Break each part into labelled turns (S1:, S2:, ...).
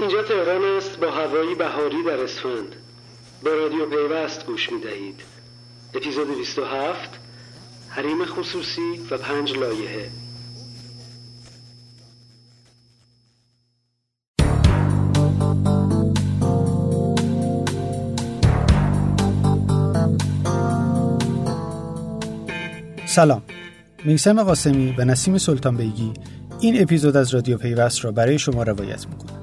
S1: اینجا تهران است با هوایی بهاری در اسفند. به رادیو پیوست گوش می دهید اپیزود 27 حریم خصوصی و پنج لایحه.
S2: سلام. میسم قاسمی و نسیم سلطان بیگی این اپیزود از رادیو پیوست را برای شما روایت می‌کنم.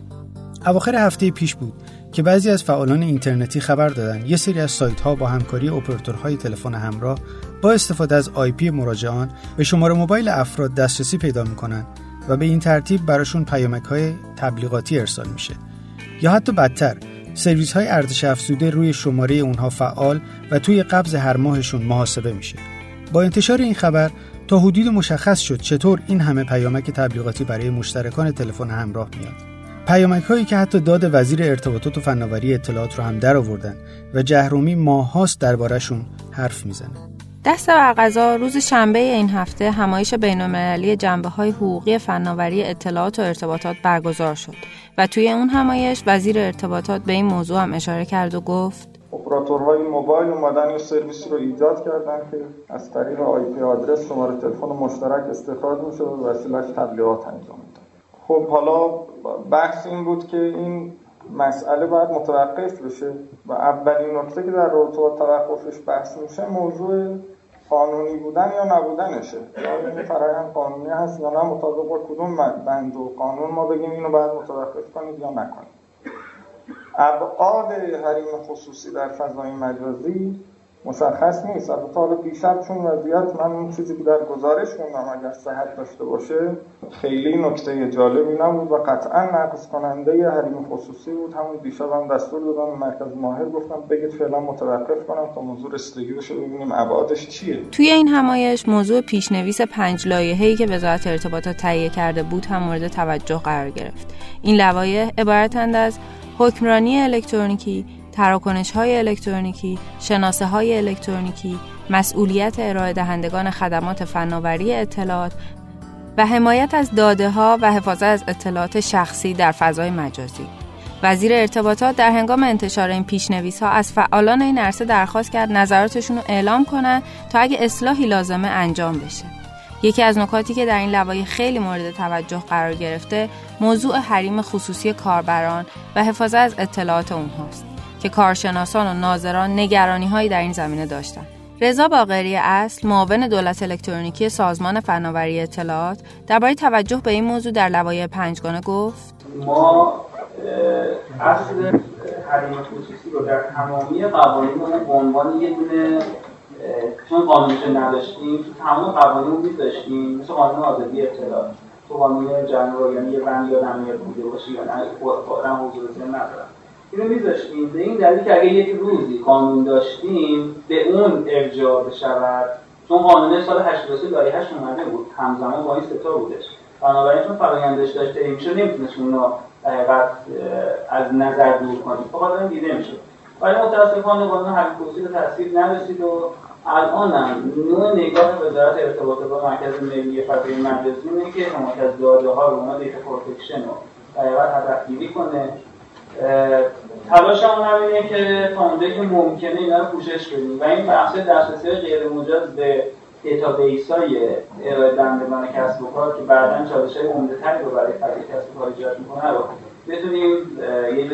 S2: اواخر هفته پیش بود که بعضی از فعالان اینترنتی خبر دادن یه سری از سایت ها با همکاری اپراتورهای تلفن همراه با استفاده از آی پی مراجعان به شماره موبایل افراد دسترسی پیدا می‌کنن و به این ترتیب براشون پیامک های تبلیغاتی ارسال میشه یا حتی بدتر سرویس های ارزش افزوده روی شماره اونها فعال و توی قبض هر ماهشون محاسبه میشه با انتشار این خبر تا حدود مشخص شد چطور این همه پیامک تبلیغاتی برای مشترکان تلفن همراه میاد. پیامک هایی که حتی داد وزیر ارتباطات و فناوری اطلاعات رو هم در آوردن و جهرومی ماهاست دربارهشون حرف می‌زنه.
S3: دست برقضا روز شنبه این هفته همایش بینالمللی جنبه های حقوقی فناوری اطلاعات و ارتباطات برگزار شد و توی اون همایش وزیر ارتباطات به این موضوع هم اشاره کرد و گفت
S4: اپراتورهای موبایل اومدن یه سرویس رو ایجاد کردن که از طریق آی پی آدرس شماره تلفن مشترک استفاده میشه و وسیلش تبلیغات انجام میده خب حالا بحث این بود که این مسئله باید متوقف بشه و اولین نکته که در رابطه با توقفش بحث میشه موضوع قانونی بودن یا نبودنشه. یا این فرایند قانونی هست یا نه مطابق با کدوم بند و قانون ما بگیم اینو باید متوقف کنید یا نکنید. ابعاد حریم خصوصی در فضای مجازی مشخص نیست. البته حالا دیشب چون وضعیت من اون چیزی که در گزارش خوندم اگر صحت داشته باشه خیلی نکته جالبی نبود و قطعا نقص کننده حریم خصوصی بود. همون دیشب هم دستور دادم مرکز ماهر گفتم بگید فعلا متوقف کنم تا موضوع رسیدگی بشه. ببینیم ابعادش چیه.
S3: توی این همایش موضوع پیشنویس پنج لایحه‌ای که وزارت ارتباطات تهیه کرده بود هم مورد توجه قرار گرفت. این لوایح عبارتند از حکمرانی الکترونیکی، تراکنش های الکترونیکی، شناسه های الکترونیکی، مسئولیت ارائه دهندگان خدمات فناوری اطلاعات و حمایت از داده ها و حفاظت از اطلاعات شخصی در فضای مجازی. وزیر ارتباطات در هنگام انتشار این پیشنویس ها از فعالان این عرصه درخواست کرد نظراتشون رو اعلام کنند تا اگه اصلاحی لازمه انجام بشه. یکی از نکاتی که در این لوایح خیلی مورد توجه قرار گرفته موضوع حریم خصوصی کاربران و حفاظت از اطلاعات اونهاست که کارشناسان و ناظران نگرانی هایی در این زمینه داشتند. رضا باقری اصل معاون دولت الکترونیکی سازمان فناوری اطلاعات درباره توجه به این موضوع در لوایح پنجگانه گفت.
S5: ما اصل حریم خصوصی رو در تمامی قوانین به عنوان یه دونه چون قانونش نداشتیم تو تمام قوانین رو داشتیم مثل قانون آزادی اطلاع. تو قانون جنرال یعنی یه بند یادم میاد بوده باشه یا نه خودم حضور ندارم. اینو میذاشتیم. به این دلیل که اگه یک روزی قانون داشتیم به اون ارجاع بشود. چون قانون سال 83 لایحه‌اش اومده بود. همزمان با این ستا بودش. بنابراین چون فرایندش داشته میشه نمی‌تونست اون رو از نظر دور کنیم؟ فقط این دیده میشه ولی متاسفانه قانون حل به تاثیر نرسید و الان هم نوع نگاه وزارت ارتباطات با مرکز ملی فضای مجازی اینه که حمایت از داده ها رو همون data protection رو پیگیری کنه. تلاش هم همینه که تا که ممکنه اینا رو پوشش بدیم. و این بحث دسترسی غیر مجاز به database های ارائه دهندگان کسب و کار که بعدا چالش های عمده تری رو برای فضای کسب و کار ایجاد می‌کنه رو بتونیم یه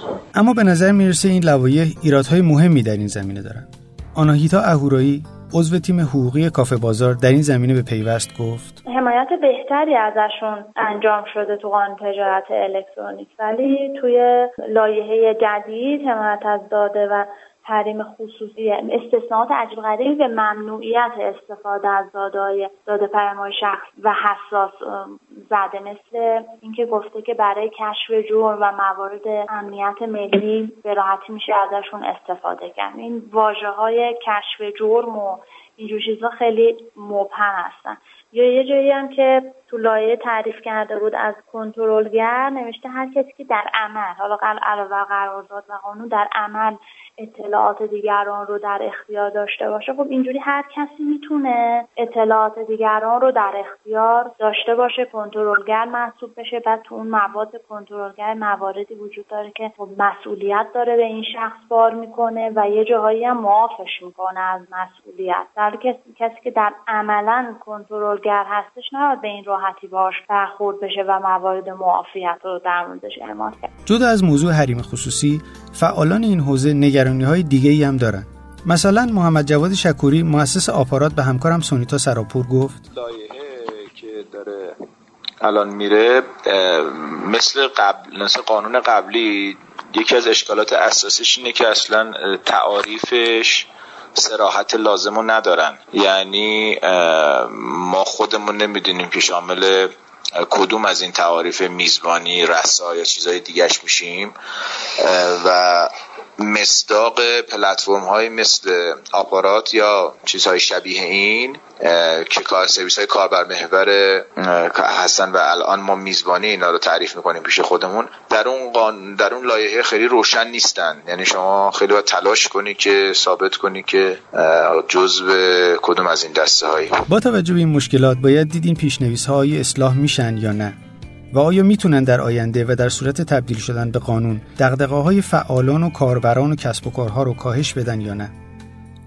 S5: کنیم.
S2: اما به نظر می‌رسه این لوایح ایرادهای مهمی در این زمینه دارن. آناهیتا اهورایی عضو تیم حقوقی کافه بازار در این زمینه به پیوست گفت.
S6: حمایت بهتری ازشون انجام شده تو قانون تجارت الکترونیک ولی توی لایحه جدید حمایت از داده و حریم خصوصی استثناءات عجیب غریبی به ممنوعیت استفاده از داده داده پیام‌های شخص و حساس زده مثل اینکه گفته که برای کشف جرم و موارد امنیت ملی به راحتی میشه ازشون استفاده کرد. این واژه های کشف جرم و اینجور چیزا خیلی مبهم هستن. یا یه جایی هم که تو لایه تعریف کرده بود از کنترلگر نوشته هر کسی که در عمل حالا علاوه قرارداد و قانون در عمل اطلاعات دیگران رو در اختیار داشته باشه. خب اینجوری هر کسی می‌تونه اطلاعات دیگران رو در اختیار داشته باشه کنترلگر محسوب بشه. بعد تو اون مواد کنترلگر مواردی وجود داره که خب مسئولیت داره به این شخص بار می‌کنه و یه جاهایی هم معافش می‌کنه از مسئولیت. در کسی, کسی که در عملا کنترلگر هستش نباید به این راحتی باش برخورد بشه و موارد معافیت رو در موردش اعمال کرد.
S2: جدا از موضوع حریم خصوصی فعالان این حوزه نگرانی های دیگه ای هم دارن. مثلا محمد جواد شکوری مؤسس آپارات به همکارم سونیتا سراپور گفت.
S7: لایحه که داره الان میره مثل قبل مثل قانون قبلی یکی از اشکالات اساسیش اینه که اصلا تعاریفش سراحت لازم رو ندارن. یعنی ما خودمون نمی‌دونیم که شامل کدوم از این تعاریف میزبانی رسا یا چیزهای دیگرش میشیم. و مصداق پلتفرم های مثل آپارات یا چیزهای شبیه این که کار سرویس های کاربر محور هستن و الان ما میزبانی اینا رو تعریف می‌کنیم پیش خودمون در اون. در اون لایحه خیلی روشن نیستن یعنی شما خیلی باید تلاش کنی که ثابت کنی که جزء کدوم از این دسته هایی
S2: با توجه به این مشکلات باید دید این پیشنویس های اصلاح میشن یا نه و آیا می‌تونن در آینده و در صورت تبدیل شدن به قانون دقدقه های فعالان و کاربران و کسب و کارها رو کاهش بدن یا نه؟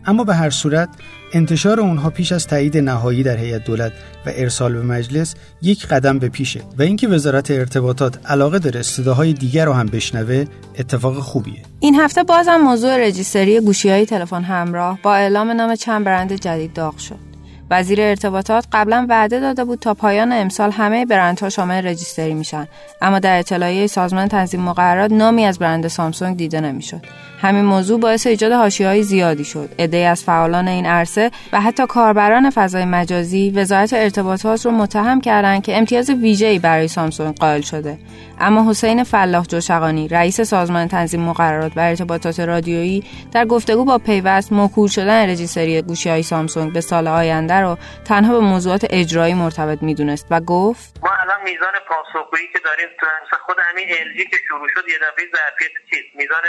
S2: اما به هر صورت انتشار اونها پیش از تایید نهایی در هیئت دولت و ارسال به مجلس یک قدم به پیشه و اینکه وزارت ارتباطات علاقه داره صداهای دیگر رو هم بشنوه اتفاق خوبیه.
S3: این هفته بازم موضوع رجیستری گوشی های تلفن همراه با اعلام نام چند برند جدید داغ شد. وزیر ارتباطات قبلا وعده داده بود تا پایان امسال همه برندها شامل رجیستری میشن. اما در اطلاعیه سازمان تنظیم مقررات نامی از برند سامسونگ دیده نمی‌شد. همین موضوع باعث ایجاد های زیادی شد. عده از فعالان این عرصه و حتی کاربران فضای مجازی وزارت ارتباطات رو متهم کردند که امتیاز ویژه‌ای برای سامسونگ قائل شده. اما حسین فلاح جوشقانی رئیس سازمان تنظیم مقررات و ارتباطات رادیویی در گفتگو با پیوست موکول شدن رجیستری گوشی های سامسونگ به سال آینده رو تنها به موضوعات اجرایی مرتبط می‌دونست و گفت
S8: ما الان میزان پاسخگویی که داریم تو خود همین LG که شروع شد یه دفعه ظرفیت چیز میزان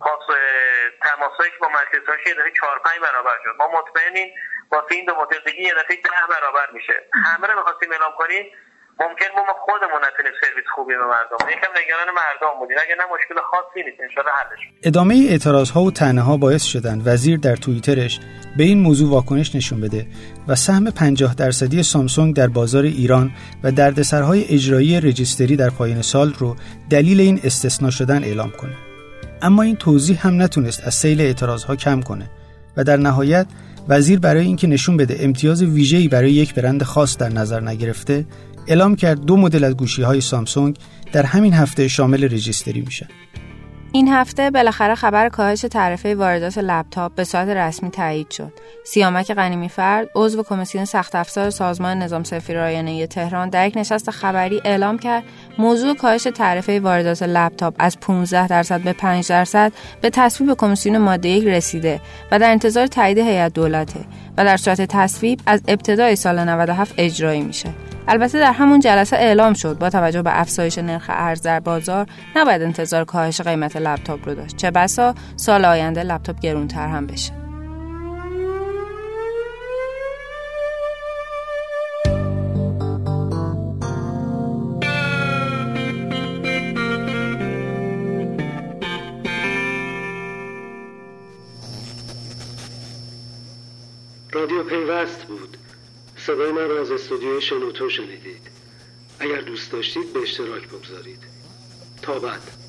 S8: پاس تماسایی که با مرکزهاش یه دفعه 4 5 برابر شد. ما مطمئنیم با این دو مدل دیگه یه دفعه 10 برابر میشه. همه رو می‌خواستیم اعلام کنیم. ممکن ما خودمون نتونیم سرویس خوبی به مردم یکم نگران مردم بودیم. اگه نه مشکل خاصی نیست. ان حلش
S2: ادامه اعتراض ها و طعنه ها باعث شدن وزیر در توییترش به این موضوع واکنش نشون بده و سهم 50 درصدی سامسونگ در بازار ایران و دردسرهای اجرایی رجیستری در پایان سال رو دلیل این استثنا شدن اعلام کنه. اما این توضیح هم نتونست از سیل اعتراض ها کم کنه و در نهایت وزیر برای اینکه نشون بده امتیاز ویژه‌ای برای یک برند خاص در نظر نگرفته اعلام کرد دو مدل از گوشی های سامسونگ در همین هفته شامل رجیستری میشن.
S3: این هفته بالاخره خبر کاهش تعرفه واردات لپتاپ به صورت رسمی تایید شد. سیامک غنیمی فرد عضو کمیسیون سخت افزار سازمان نظام سفیر تهران در یک نشست خبری اعلام کرد موضوع کاهش تعرفه واردات لپتاپ از 15 درصد به 5 درصد به تصویب کمیسیون ماده یک رسیده و در انتظار تایید هیئت دولته و در صورت تصویب از ابتدای سال 97 اجرایی میشه. البته در همون جلسه اعلام شد با توجه به افزایش نرخ ارز در بازار نباید انتظار کاهش قیمت لپتاپ رو داشت. چه بسا سال آینده لپتاپ گرونتر هم بشه.
S1: رادیو پیوست بود. صدای من را از استودیوی شنوتو شنیدید. اگر دوست داشتید به اشتراک بگذارید. تا بعد.